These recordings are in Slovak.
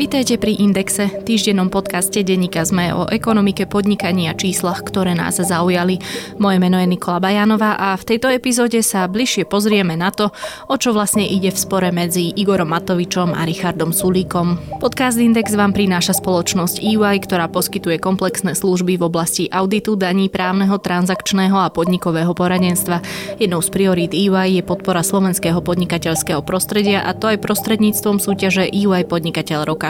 Vítajte pri Indexe, týždennom podcaste denníka ZME o ekonomike, podnikaní a číslach, ktoré nás zaujali. Moje meno je Nikola Bajanová a v tejto epizóde sa bližšie pozrieme na to, o čo vlastne ide v spore medzi Igorom Matovičom a Richardom Sulíkom. Podcast Index vám prináša spoločnosť EY, ktorá poskytuje komplexné služby v oblasti auditu, daní, právneho, transakčného a podnikového poradenstva. Jednou z priorít EY je podpora slovenského podnikateľského prostredia a to aj prostredníctvom súťaže EY Podnikateľ roka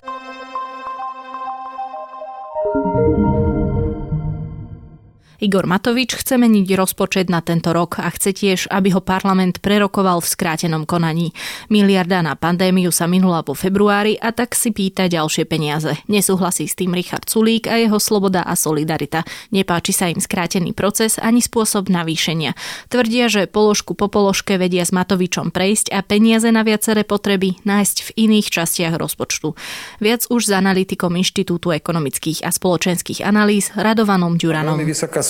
Igor Matovič chce meniť rozpočet na tento rok a chce tiež, aby ho parlament prerokoval v skrátenom konaní. Miliarda na pandémiu sa minula po februári a tak si pýta ďalšie peniaze. Nesúhlasí s tým Richard Sulík a jeho sloboda a solidarita. Nepáči sa im skrátený proces ani spôsob navýšenia. Tvrdia, že položku po položke vedia s Matovičom prejsť a peniaze na viaceré potreby nájsť v iných častiach rozpočtu. Viac už s analytikom Inštitútu ekonomických a spoločenských analýz Radovanom Ďuranom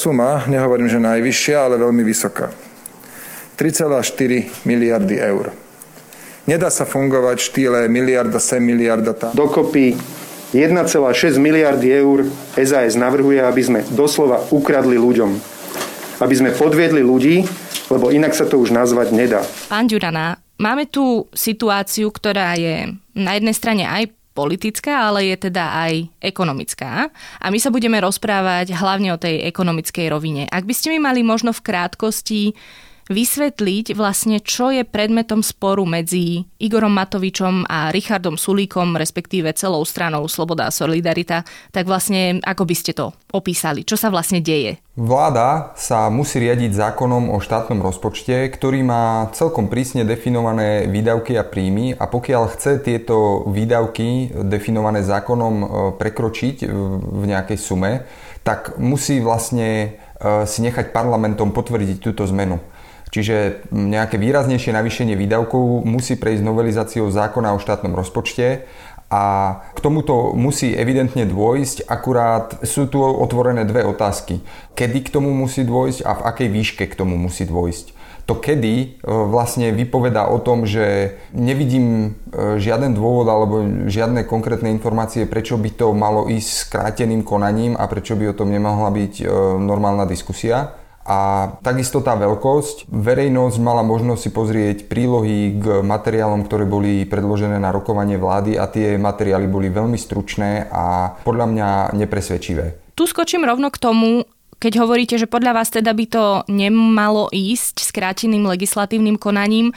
suma, nehovorím, že najvyššia, ale veľmi vysoká. 3,4 miliardy eur. Nedá sa fungovať štýle miliarda sem, miliarda tam. Dokopy 1,6 miliardy eur SAS navrhuje, aby sme doslova ukradli ľuďom. Aby sme podviedli ľudí, lebo inak sa to už nazvať nedá. Pán Ďurana, máme tu situáciu, ktorá je na jednej strane aj politická, ale je teda aj ekonomická. A my sa budeme rozprávať hlavne o tej ekonomickej rovine. Ak by ste mi mali možno v krátkosti vysvetliť vlastne, čo je predmetom sporu medzi Igorom Matovičom a Richardom Sulíkom, respektíve celou stranou Sloboda a Solidarita, tak vlastne ako by ste to opísali? Čo sa vlastne deje? Vláda sa musí riadiť zákonom o štátnom rozpočte, ktorý má celkom prísne definované výdavky a príjmy a pokiaľ chce tieto výdavky definované zákonom e, prekročiť v nejakej sume, tak musí vlastne e, si nechať parlamentom potvrdiť túto zmenu. Čiže nejaké výraznejšie navýšenie výdavkov musí prejsť novelizáciou zákona o štátnom rozpočte a k tomuto musí evidentne dôjsť, akurát sú tu otvorené dve otázky. Kedy k tomu musí dôjsť a v akej výške k tomu musí dôjsť. To kedy e, vlastne vypovedá o tom, že nevidím e, žiaden dôvod alebo žiadne konkrétne informácie, prečo by to malo ísť skráteným konaním a prečo by o tom nemohla byť e, normálna diskusia. A takisto tá veľkosť. Verejnosť mala možnosť si pozrieť prílohy k materiálom, ktoré boli predložené na rokovanie vlády a tie materiály boli veľmi stručné a podľa mňa nepresvedčivé. Tu skočím rovno k tomu, keď hovoríte, že podľa vás teda by to nemalo ísť skráteným legislatívnym konaním,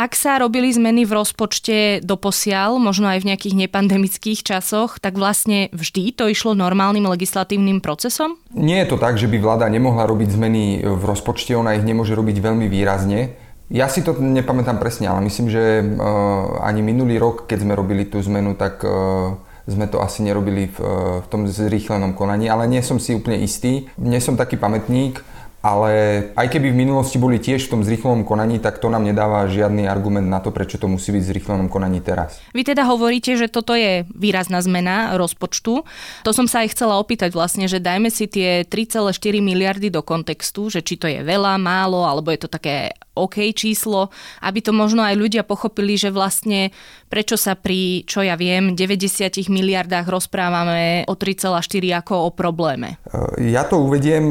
ak sa robili zmeny v rozpočte doposiaľ, možno aj v nejakých nepandemických časoch, tak vlastne vždy to išlo normálnym legislatívnym procesom? Nie je to tak, že by vláda nemohla robiť zmeny v rozpočte, ona ich nemôže robiť veľmi výrazne. Ja si to nepamätám presne, ale myslím, že uh, ani minulý rok, keď sme robili tú zmenu, tak uh, sme to asi nerobili v, uh, v tom zrýchlenom konaní, ale nie som si úplne istý. Nie som taký pamätník, ale aj keby v minulosti boli tiež v tom zrýchlenom konaní, tak to nám nedáva žiadny argument na to, prečo to musí byť v zrýchlenom konaní teraz. Vy teda hovoríte, že toto je výrazná zmena rozpočtu. To som sa aj chcela opýtať vlastne, že dajme si tie 3,4 miliardy do kontextu, že či to je veľa, málo, alebo je to také OK číslo, aby to možno aj ľudia pochopili, že vlastne prečo sa pri, čo ja viem, 90 miliardách rozprávame o 3,4 ako o probléme. Ja to uvediem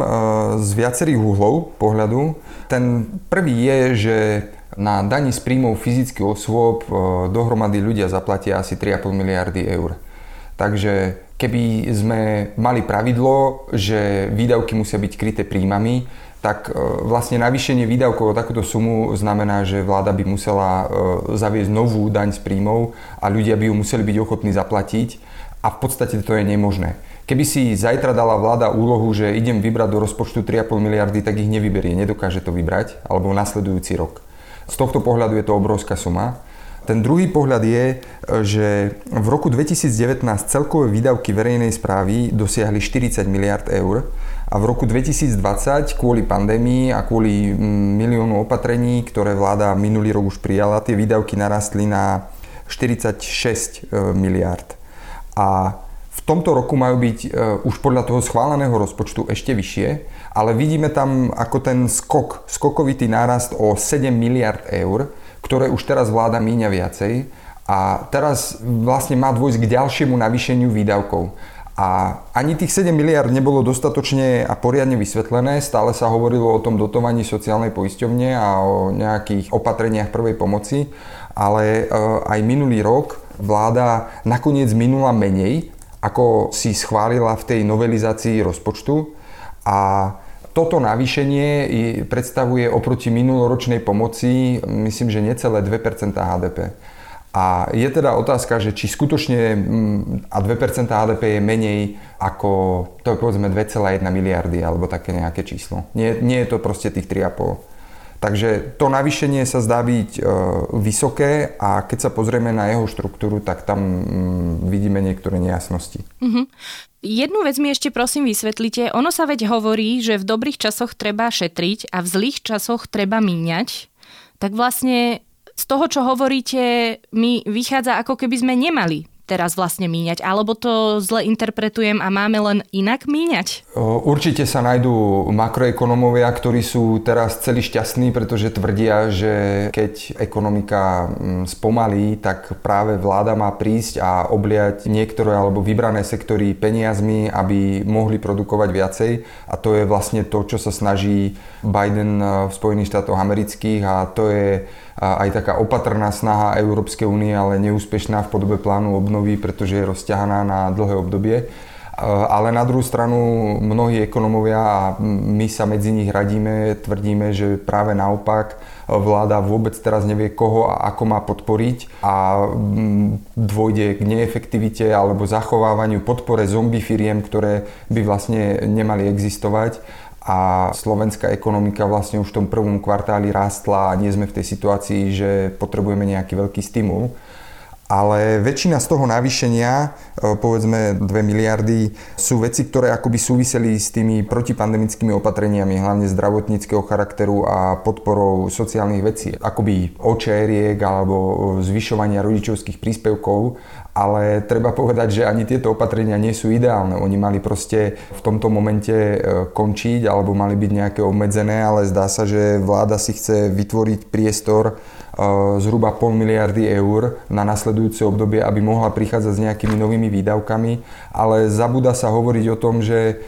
z viacerých viacerých uhlov pohľadu. Ten prvý je, že na daní z príjmov fyzických osôb e, dohromady ľudia zaplatia asi 3,5 miliardy eur. Takže keby sme mali pravidlo, že výdavky musia byť kryté príjmami, tak e, vlastne navýšenie výdavkov o takúto sumu znamená, že vláda by musela e, zaviesť novú daň z príjmov a ľudia by ju museli byť ochotní zaplatiť a v podstate to je nemožné. Keby si zajtra dala vláda úlohu, že idem vybrať do rozpočtu 3,5 miliardy, tak ich nevyberie, nedokáže to vybrať, alebo nasledujúci rok. Z tohto pohľadu je to obrovská suma. Ten druhý pohľad je, že v roku 2019 celkové výdavky verejnej správy dosiahli 40 miliard eur a v roku 2020 kvôli pandémii a kvôli mm, miliónu opatrení, ktoré vláda minulý rok už prijala, tie výdavky narastli na 46 e, miliard. A v tomto roku majú byť e, už podľa toho schváleného rozpočtu ešte vyššie, ale vidíme tam ako ten skok, skokovitý nárast o 7 miliard eur, ktoré už teraz vláda míňa viacej a teraz vlastne má dôjsť k ďalšiemu navýšeniu výdavkov. A ani tých 7 miliard nebolo dostatočne a poriadne vysvetlené. Stále sa hovorilo o tom dotovaní sociálnej poisťovne a o nejakých opatreniach prvej pomoci. Ale e, aj minulý rok vláda nakoniec minula menej, ako si schválila v tej novelizácii rozpočtu. A toto navýšenie predstavuje oproti minuloročnej pomoci, myslím, že necelé 2% HDP. A je teda otázka, že či skutočne mm, a 2% HDP je menej ako to je povedzme 2,1 miliardy alebo také nejaké číslo. Nie, nie je to proste tých 3,5. Takže to navýšenie sa zdá byť e, vysoké a keď sa pozrieme na jeho štruktúru, tak tam mm, vidíme niektoré nejasnosti. Mm-hmm. Jednu vec mi ešte prosím vysvetlite. Ono sa veď hovorí, že v dobrých časoch treba šetriť a v zlých časoch treba míňať. Tak vlastne z toho, čo hovoríte, mi vychádza, ako keby sme nemali teraz vlastne míňať? Alebo to zle interpretujem a máme len inak míňať? Určite sa nájdú makroekonomovia, ktorí sú teraz celý šťastní, pretože tvrdia, že keď ekonomika mm, spomalí, tak práve vláda má prísť a obliať niektoré alebo vybrané sektory peniazmi, aby mohli produkovať viacej. A to je vlastne to, čo sa snaží Biden v Spojených štátoch amerických a to je aj taká opatrná snaha Európskej únie, ale neúspešná v podobe plánu obnovy, pretože je rozťahaná na dlhé obdobie. Ale na druhú stranu mnohí ekonomovia a my sa medzi nich radíme, tvrdíme, že práve naopak vláda vôbec teraz nevie, koho a ako má podporiť a dôjde k neefektivite alebo zachovávaniu podpore zombie firiem, ktoré by vlastne nemali existovať a slovenská ekonomika vlastne už v tom prvom kvartáli rástla a nie sme v tej situácii, že potrebujeme nejaký veľký stimul. Ale väčšina z toho navýšenia, e, povedzme 2 miliardy, sú veci, ktoré akoby súviseli s tými protipandemickými opatreniami, hlavne zdravotníckého charakteru a podporou sociálnych vecí, akoby očériek alebo zvyšovania rodičovských príspevkov ale treba povedať, že ani tieto opatrenia nie sú ideálne. Oni mali proste v tomto momente e, končiť alebo mali byť nejaké obmedzené, ale zdá sa, že vláda si chce vytvoriť priestor e, zhruba pol miliardy eur na nasledujúce obdobie, aby mohla prichádzať s nejakými novými výdavkami, ale zabúda sa hovoriť o tom, že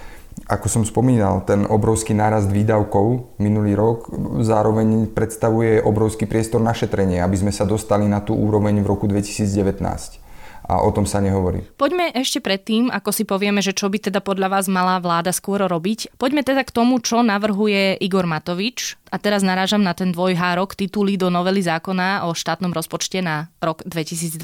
ako som spomínal, ten obrovský nárast výdavkov minulý rok zároveň predstavuje obrovský priestor na šetrenie, aby sme sa dostali na tú úroveň v roku 2019 a o tom sa nehovorí. Poďme ešte predtým, ako si povieme, že čo by teda podľa vás mala vláda skôr robiť. Poďme teda k tomu, čo navrhuje Igor Matovič, a teraz narážam na ten dvojhárok tituly do novely zákona o štátnom rozpočte na rok 2021,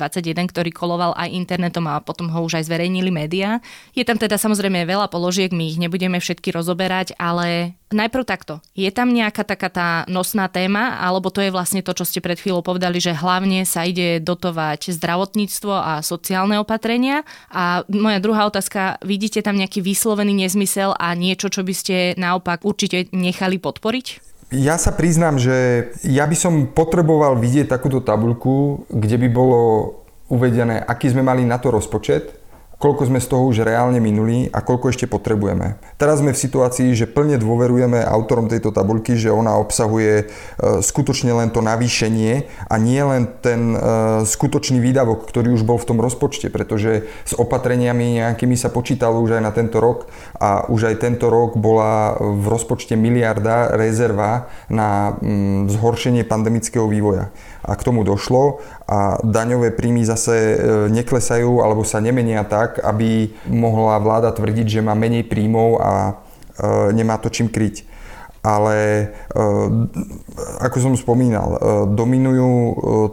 ktorý koloval aj internetom a potom ho už aj zverejnili médiá. Je tam teda samozrejme veľa položiek, my ich nebudeme všetky rozoberať, ale najprv takto. Je tam nejaká taká tá nosná téma, alebo to je vlastne to, čo ste pred chvíľou povedali, že hlavne sa ide dotovať zdravotníctvo a sociálne opatrenia. A moja druhá otázka, vidíte tam nejaký vyslovený nezmysel a niečo, čo by ste naopak určite nechali podporiť? Ja sa priznám, že ja by som potreboval vidieť takúto tabuľku, kde by bolo uvedené, aký sme mali na to rozpočet, koľko sme z toho už reálne minuli a koľko ešte potrebujeme. Teraz sme v situácii, že plne dôverujeme autorom tejto tabulky, že ona obsahuje e, skutočne len to navýšenie a nie len ten e, skutočný výdavok, ktorý už bol v tom rozpočte, pretože s opatreniami nejakými sa počítalo už aj na tento rok a už aj tento rok bola v rozpočte miliarda rezerva na mm, zhoršenie pandemického vývoja a k tomu došlo a daňové príjmy zase e, neklesajú alebo sa nemenia tak, aby mohla vláda tvrdiť, že má menej príjmov a e, nemá to čím kryť. Ale e, ako som spomínal, dominujú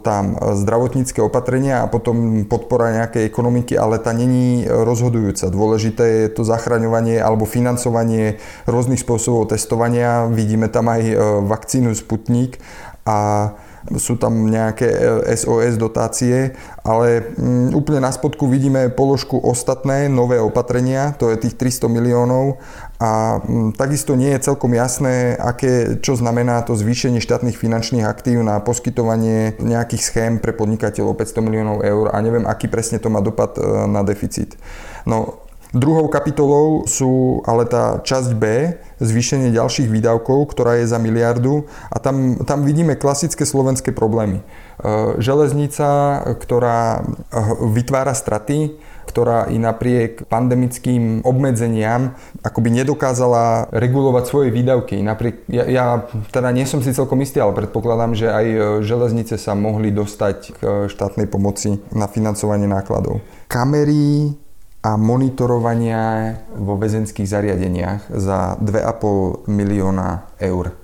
tam zdravotnícke opatrenia a potom podpora nejakej ekonomiky, ale tá není rozhodujúca. Dôležité je to zachraňovanie alebo financovanie rôznych spôsobov testovania. Vidíme tam aj vakcínu Sputnik a sú tam nejaké SOS dotácie, ale mm, úplne na spodku vidíme položku ostatné, nové opatrenia, to je tých 300 miliónov a mm, takisto nie je celkom jasné, aké, čo znamená to zvýšenie štátnych finančných aktív na poskytovanie nejakých schém pre podnikateľov 500 miliónov eur a neviem, aký presne to má dopad e, na deficit. No, Druhou kapitolou sú ale tá časť B, zvýšenie ďalších výdavkov, ktorá je za miliardu a tam, tam vidíme klasické slovenské problémy. E, železnica, ktorá e, vytvára straty, ktorá i napriek pandemickým obmedzeniam akoby nedokázala regulovať svoje výdavky. Napriek, ja, ja teda nie som si celkom istý, ale predpokladám, že aj e, železnice sa mohli dostať k štátnej pomoci na financovanie nákladov. Kamery a monitorovania vo väzenských zariadeniach za 2,5 milióna eur.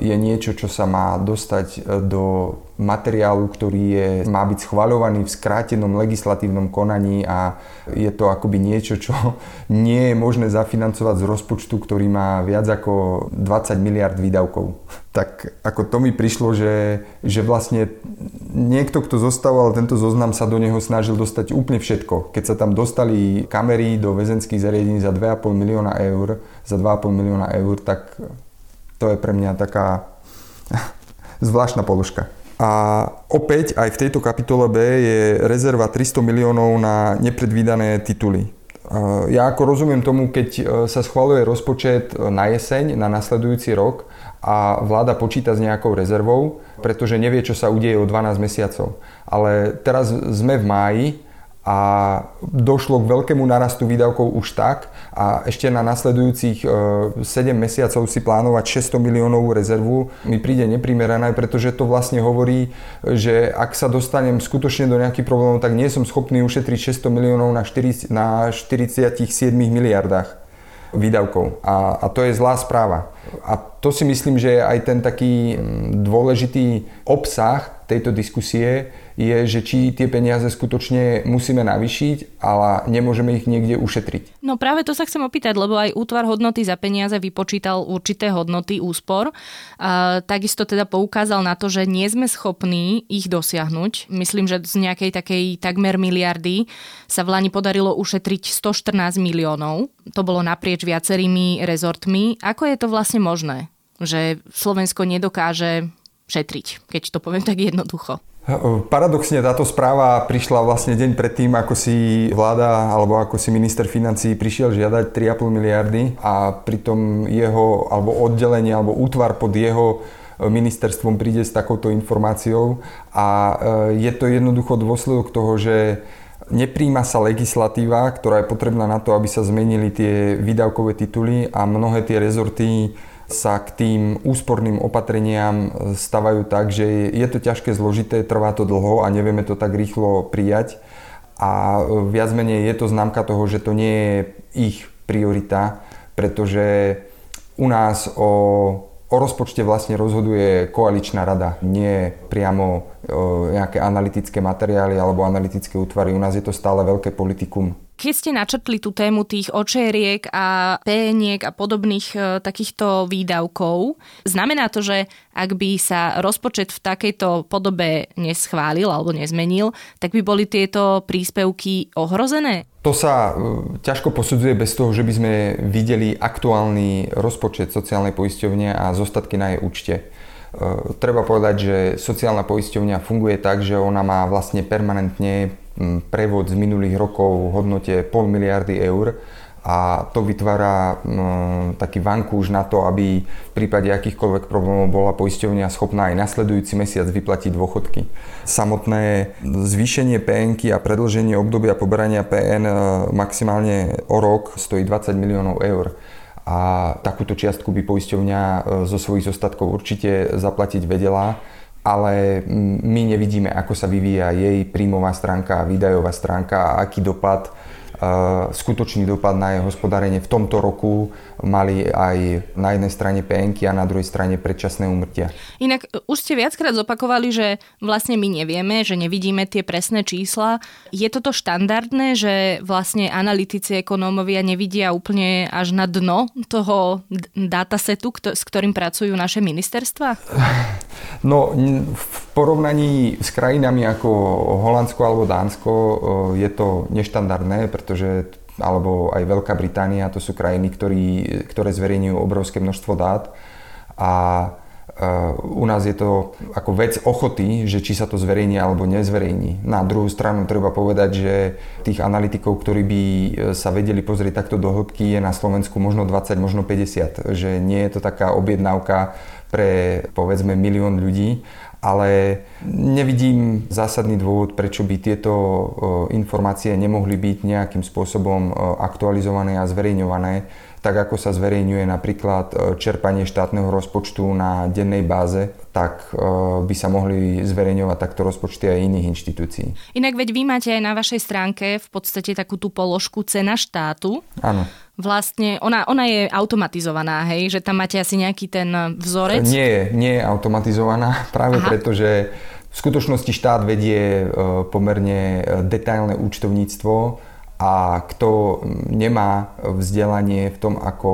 Je niečo, čo sa má dostať e, do materiálu, ktorý je, má byť schvaľovaný v skrátenom legislatívnom konaní a je to akoby niečo, čo nie je možné zafinancovať z rozpočtu, ktorý má viac ako 20 miliard výdavkov. Tak ako to mi prišlo, že, že vlastne niekto, kto zostavoval tento zoznam, sa do neho snažil dostať úplne všetko. Keď sa tam dostali kamery do väzenských zariadení za 2,5 milióna eur, za 2,5 milióna eur, tak to je pre mňa taká zvláštna položka. A opäť aj v tejto kapitole B je rezerva 300 miliónov na nepredvídané tituly. Ja ako rozumiem tomu, keď e, sa schvaluje rozpočet e, na jeseň, na nasledujúci rok a vláda počíta s nejakou rezervou, pretože nevie, čo sa udeje o 12 mesiacov. Ale teraz sme v máji a došlo k veľkému narastu výdavkov už tak a ešte na nasledujúcich 7 e, mesiacov si plánovať 600 miliónovú rezervu mi príde neprimerané, pretože to vlastne hovorí, že ak sa dostanem skutočne do nejakých problémov, tak nie som schopný ušetriť 600 miliónov na, 4, na 47 miliardách výdavkov. A, a to je zlá správa. A to si myslím, že aj ten taký dôležitý obsah tejto diskusie, je, že či tie peniaze skutočne musíme navýšiť, ale nemôžeme ich niekde ušetriť. No práve to sa chcem opýtať, lebo aj útvar hodnoty za peniaze vypočítal určité hodnoty úspor. A takisto teda poukázal na to, že nie sme schopní ich dosiahnuť. Myslím, že z nejakej takej takmer miliardy sa v Lani podarilo ušetriť 114 miliónov. To bolo naprieč viacerými rezortmi. Ako je to vlastne možné? Že Slovensko nedokáže šetriť, keď to poviem tak jednoducho. Paradoxne táto správa prišla vlastne deň predtým, ako si vláda alebo ako si minister financí prišiel žiadať 3,5 miliardy a pritom jeho alebo oddelenie alebo útvar pod jeho e, ministerstvom príde s takouto informáciou a e, je to jednoducho dôsledok toho, že nepríjma sa legislatíva, ktorá je potrebná na to, aby sa zmenili tie výdavkové tituly a mnohé tie rezorty sa k tým úsporným opatreniam stavajú tak, že je to ťažké, zložité, trvá to dlho a nevieme to tak rýchlo prijať. A viac menej je to známka toho, že to nie je ich priorita, pretože u nás o, o rozpočte vlastne rozhoduje koaličná rada, nie priamo nejaké analytické materiály alebo analytické útvary. U nás je to stále veľké politikum. Keď ste načrtli tú tému tých očeriek a péniek a podobných e, takýchto výdavkov, znamená to, že ak by sa rozpočet v takejto podobe neschválil alebo nezmenil, tak by boli tieto príspevky ohrozené? To sa e, ťažko posudzuje bez toho, že by sme videli aktuálny rozpočet sociálnej poisťovne a zostatky na jej účte. E, treba povedať, že sociálna poisťovňa funguje tak, že ona má vlastne permanentne prevod z minulých rokov v hodnote pol miliardy eur a to vytvára taký vankúš na to, aby v prípade akýchkoľvek problémov bola poisťovňa schopná aj nasledujúci mesiac vyplatiť dôchodky. Samotné zvýšenie PN a predlženie obdobia poberania PN e, maximálne o rok stojí 20 miliónov eur a takúto čiastku by poisťovňa e, zo svojich zostatkov určite zaplatiť vedela ale my nevidíme, ako sa vyvíja jej príjmová stránka, výdajová stránka a aký dopad skutočný dopad na jej hospodárenie v tomto roku mali aj na jednej strane PNK a na druhej strane predčasné umrtia. Inak e, už ste viackrát zopakovali, že vlastne my nevieme, že nevidíme tie presné čísla. Je toto štandardné, že vlastne analytici, ekonómovia nevidia úplne až na dno toho datasetu, s ktorým pracujú naše ministerstva? No, v porovnaní s krajinami ako Holandsko alebo Dánsko je to neštandardné, pretože alebo aj Veľká Británia, to sú krajiny, ktorý, ktoré zverejňujú obrovské množstvo dát a u nás je to ako vec ochoty, že či sa to zverejní alebo nezverejní. Na druhú stranu treba povedať, že tých analytikov, ktorí by e, sa vedeli pozrieť takto do hĺbky, je na Slovensku možno 20, možno 50. Že nie je to taká objednávka pre povedzme milión ľudí, ale nevidím zásadný dôvod, prečo by tieto informácie nemohli byť nejakým spôsobom aktualizované a zverejňované tak ako sa zverejňuje napríklad čerpanie štátneho rozpočtu na dennej báze, tak by sa mohli zverejňovať takto rozpočty aj iných inštitúcií. Inak veď vy máte aj na vašej stránke v podstate takú tú položku cena štátu. Áno. Vlastne ona, ona je automatizovaná, hej? Že tam máte asi nejaký ten vzorec? Nie nie je automatizovaná, práve Aha. preto, že v skutočnosti štát vedie e, pomerne detailné účtovníctvo, a kto nemá vzdelanie v tom, ako,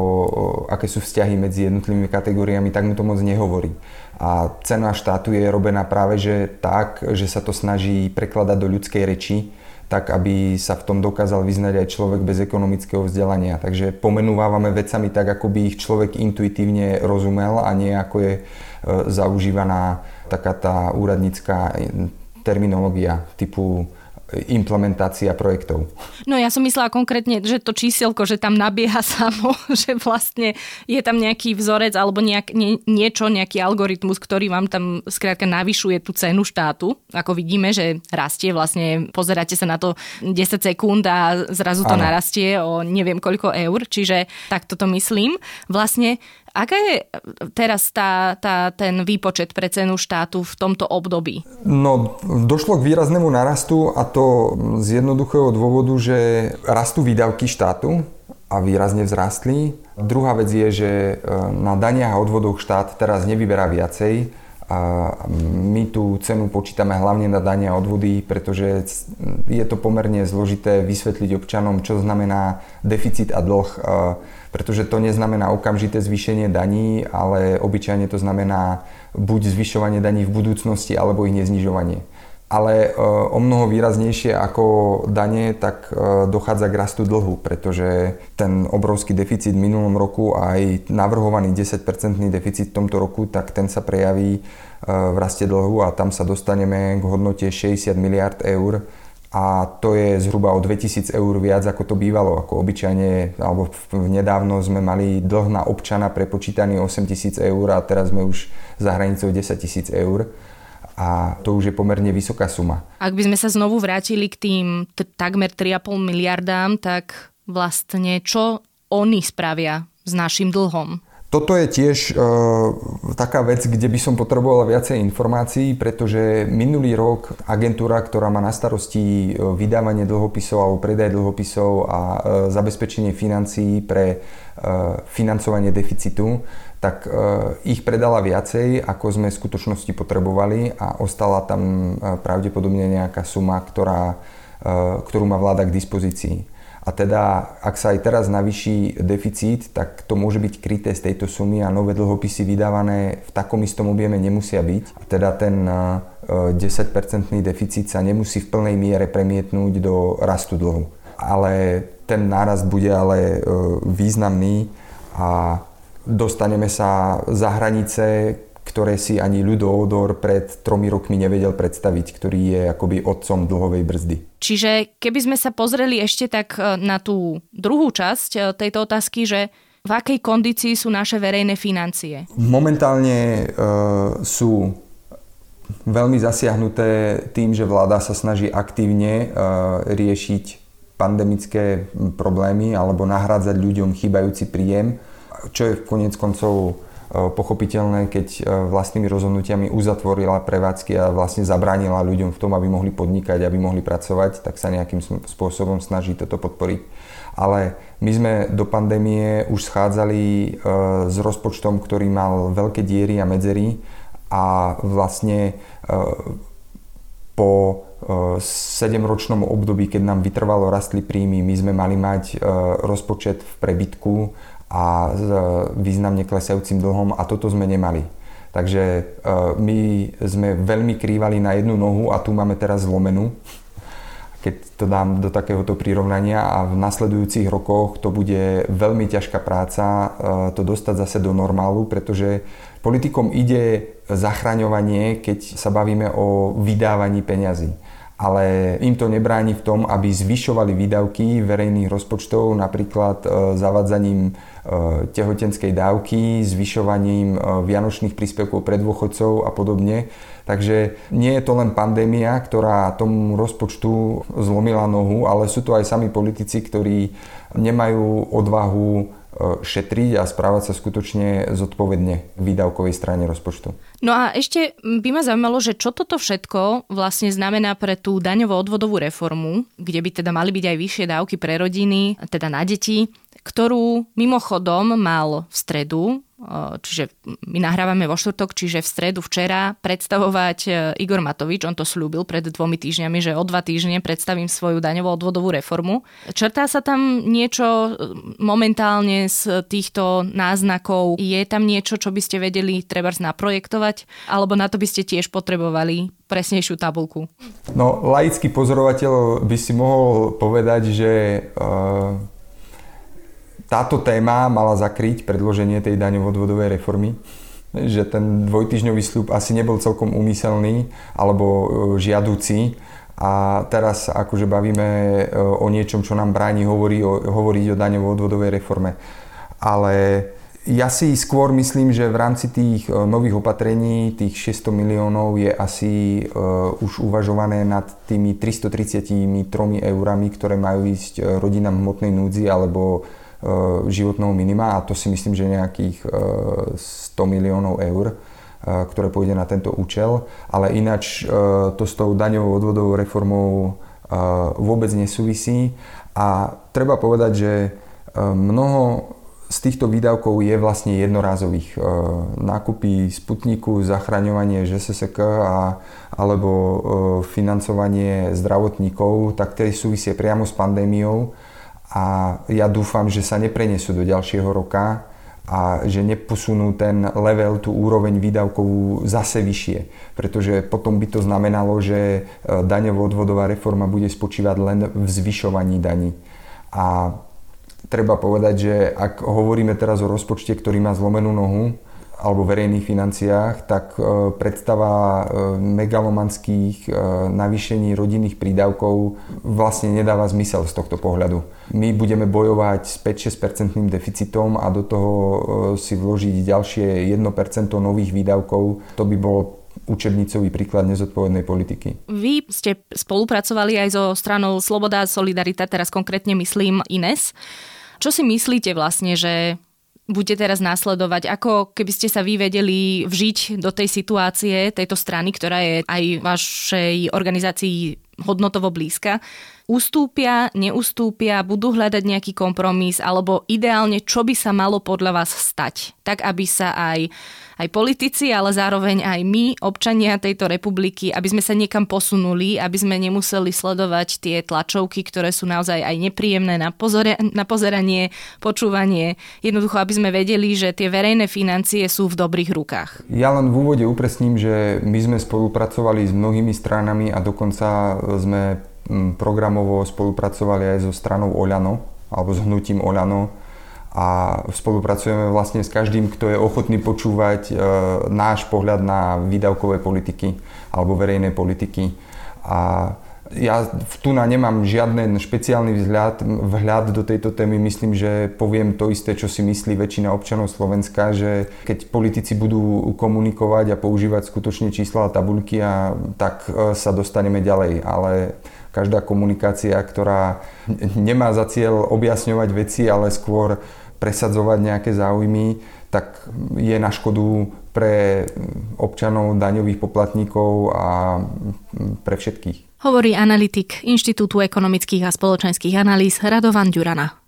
aké sú vzťahy medzi jednotlivými kategóriami, tak mu to moc nehovorí. A cena štátu je robená práve že tak, že sa to snaží prekladať do ľudskej reči, tak aby sa v tom dokázal vyznať aj človek bez ekonomického vzdelania. Takže pomenúvávame vecami tak, ako by ich človek intuitívne rozumel a nie ako je e, zaužívaná taká tá úradnícká terminológia typu implementácia projektov. No ja som myslela konkrétne, že to čísielko, že tam nabieha samo, že vlastne je tam nejaký vzorec alebo nejak, nie, niečo, nejaký algoritmus, ktorý vám tam skrátka navyšuje tú cenu štátu. Ako vidíme, že rastie vlastne, pozeráte sa na to 10 sekúnd a zrazu to ano. narastie o neviem koľko eur, čiže takto to myslím. Vlastne Aká je teraz tá, tá, ten výpočet pre cenu štátu v tomto období? No, došlo k výraznému narastu a to z jednoduchého dôvodu, že rastú výdavky štátu a výrazne vzrastli. Druhá vec je, že e, na daniach a odvodoch štát teraz nevyberá viacej, a my tú cenu počítame hlavne na dania a odvody, pretože je to pomerne zložité vysvetliť občanom, čo znamená deficit a dlh pretože to neznamená okamžité zvýšenie daní, ale obyčajne to znamená buď zvyšovanie daní v budúcnosti, alebo ich neznižovanie. Ale e, o mnoho výraznejšie ako dane, tak e, dochádza k rastu dlhu, pretože ten obrovský deficit v minulom roku a aj navrhovaný 10-percentný deficit v tomto roku, tak ten sa prejaví e, v raste dlhu a tam sa dostaneme k hodnote 60 miliard eur, a to je zhruba o 2000 eur viac ako to bývalo. Ako obyčajne, alebo nedávno sme mali dlh na občana prepočítaný 8000 eur a teraz sme už za hranicou 10 000 eur a to už je pomerne vysoká suma. Ak by sme sa znovu vrátili k tým t- takmer 3,5 miliardám, tak vlastne čo oni spravia s našim dlhom? Toto je tiež e, taká vec, kde by som potreboval viacej informácií, pretože minulý rok agentúra, ktorá má na starosti e, vydávanie dlhopisov alebo predaj dlhopisov a e, zabezpečenie financií pre e, financovanie deficitu, tak e, ich predala viacej, ako sme v skutočnosti potrebovali a ostala tam e, pravdepodobne nejaká suma, ktorá, e, ktorú má vláda k dispozícii. A teda, ak sa aj teraz navyší deficit, tak to môže byť kryté z tejto sumy a nové dlhopisy vydávané v takom istom objeme nemusia byť. A teda ten 10-percentný deficit sa nemusí v plnej miere premietnúť do rastu dlhu. Ale ten nárast bude ale e, významný a dostaneme sa za hranice, ktoré si ani Ľudo Odor pred tromi rokmi nevedel predstaviť, ktorý je akoby otcom dlhovej brzdy. Čiže keby sme sa pozreli ešte tak e, na tú druhú časť e, tejto otázky, že v akej kondícii sú naše verejné financie? Momentálne e, sú veľmi zasiahnuté tým, že vláda sa snaží aktívne e, riešiť pandemické problémy alebo nahrádzať ľuďom chýbajúci príjem, čo je konec koncov pochopiteľné, keď eh, vlastnými rozhodnutiami uzatvorila prevádzky a vlastne zabránila ľuďom v tom, aby mohli podnikať, aby mohli pracovať, tak sa nejakým spôsobom snaží toto podporiť. Ale my sme do pandémie už schádzali eh, s rozpočtom, ktorý mal veľké diery a medzery a vlastne po 7-ročnom období, keď nám vytrvalo rastli príjmy, my sme mali mať rozpočet v prebytku a s významne klesajúcim dlhom a toto sme nemali. Takže e, my sme veľmi krývali na jednu nohu a tu máme teraz zlomenú, keď to dám do takéhoto prirovnania a v nasledujúcich rokoch to bude veľmi ťažká práca e, to dostať zase do normálu, pretože politikom ide zachraňovanie, keď sa bavíme o vydávaní peňazí ale im to nebráni v tom, aby zvyšovali výdavky verejných rozpočtov, napríklad e, zavadzaním e, tehotenskej dávky, zvyšovaním e, vianočných príspevkov pre dôchodcov a podobne. Takže nie je to len pandémia, ktorá tomu rozpočtu zlomila nohu, ale sú to aj sami politici, ktorí nemajú odvahu šetriť a správať sa skutočne zodpovedne v výdavkovej strane rozpočtu. No a ešte by ma zaujímalo, že čo toto všetko vlastne znamená pre tú daňovo-odvodovú reformu, kde by teda mali byť aj vyššie dávky pre rodiny, teda na deti, ktorú mimochodom mal v stredu čiže my nahrávame vo štvrtok, čiže v stredu včera predstavovať e, Igor Matovič, on to slúbil pred dvomi týždňami, že o dva týždne predstavím svoju daňovú odvodovú reformu. Črtá sa tam niečo e, momentálne z týchto náznakov? Je tam niečo, čo by ste vedeli treba naprojektovať? Alebo na to by ste tiež potrebovali presnejšiu tabulku? No, laický pozorovateľ by si mohol povedať, že uh táto téma mala zakryť predloženie tej daňovo-odvodovej reformy že ten dvojtyžňový sľub asi nebol celkom úmyselný alebo e, žiaducí a teraz akože bavíme e, o niečom, čo nám bráni hovorí o, hovoriť o daňovo-odvodovej reforme. Ale ja si skôr myslím, že v rámci tých e, nových opatrení, tých 600 miliónov je asi už uvažované nad tými 333 eurami, ktoré majú ísť rodinám hmotnej núdzi alebo životného minima a to si myslím, že nejakých 100 eh, miliónov eur, eh, ktoré pôjde na tento účel. Ale ináč to s tou daňovou odvodovou reformou vôbec nesúvisí a treba povedať, že mnoho z týchto výdavkov je vlastne jednorázových. Nákupy Sputniku, zachraňovanie ŽSSK a, alebo financovanie zdravotníkov, tak tie súvisie priamo s pandémiou a ja dúfam, že sa neprenesú do ďalšieho roka a že neposunú ten level, tú úroveň výdavkovú zase vyššie. Pretože potom by to znamenalo, že e, daňovo-odvodová reforma bude spočívať len v zvyšovaní daní. A treba povedať, že ak hovoríme teraz o rozpočte, ktorý má zlomenú nohu, alebo verejných financiách, tak e, predstava e, megalomanských e, navýšení rodinných prídavkov vlastne nedáva zmysel z tohto pohľadu. My budeme bojovať s 5-6% deficitom a do toho si vložiť ďalšie 1% nových výdavkov, to by bol učebnicový príklad nezodpovednej politiky. Vy ste spolupracovali aj so stranou Sloboda a Solidarita, teraz konkrétne myslím Ines. Čo si myslíte vlastne, že bude teraz následovať? Ako keby ste sa vy vedeli vžiť do tej situácie tejto strany, ktorá je aj vašej organizácii hodnotovo blízka? Ustúpia, neustúpia, budú hľadať nejaký kompromis, alebo ideálne, čo by sa malo podľa vás stať? Tak, aby sa aj aj politici, ale zároveň aj my, občania tejto republiky, aby sme sa niekam posunuli, aby sme nemuseli sledovať tie tlačovky, ktoré sú naozaj aj nepríjemné na, pozore, na pozeranie, počúvanie. Jednoducho, aby sme vedeli, že tie verejné financie sú v dobrých rukách. Ja len v úvode upresním, že my sme spolupracovali s mnohými stranami a dokonca sme programovo spolupracovali aj so stranou Oľano, alebo s hnutím Oľano, a spolupracujeme vlastne s každým, kto je ochotný počúvať e, náš pohľad na výdavkové politiky alebo verejné politiky. A ja tu na nemám žiadny špeciálny vzhľad, vhľad do tejto témy. Myslím, že poviem to isté, čo si myslí väčšina občanov Slovenska, že keď politici budú komunikovať a používať skutočne čísla a tabulky, a, tak e, sa dostaneme ďalej. Ale každá komunikácia, ktorá nemá za cieľ objasňovať veci, ale skôr presadzovať nejaké záujmy, tak je na škodu pre občanov, daňových poplatníkov a pre všetkých. Hovorí analytik Inštitútu ekonomických a spoločenských analýz Radovan Ďurana.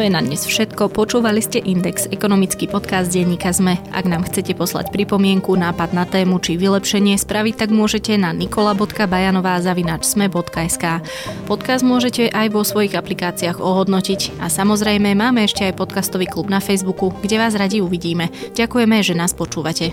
To je na dnes všetko. Počúvali ste Index, ekonomický podcast denníka ZME. Ak nám chcete poslať pripomienku, nápad na tému či vylepšenie, spraviť tak môžete na nikola.bajanová.sme.sk. Podcast môžete aj vo svojich aplikáciách ohodnotiť. A samozrejme máme ešte aj podcastový klub na Facebooku, kde vás radi uvidíme. Ďakujeme, že nás počúvate.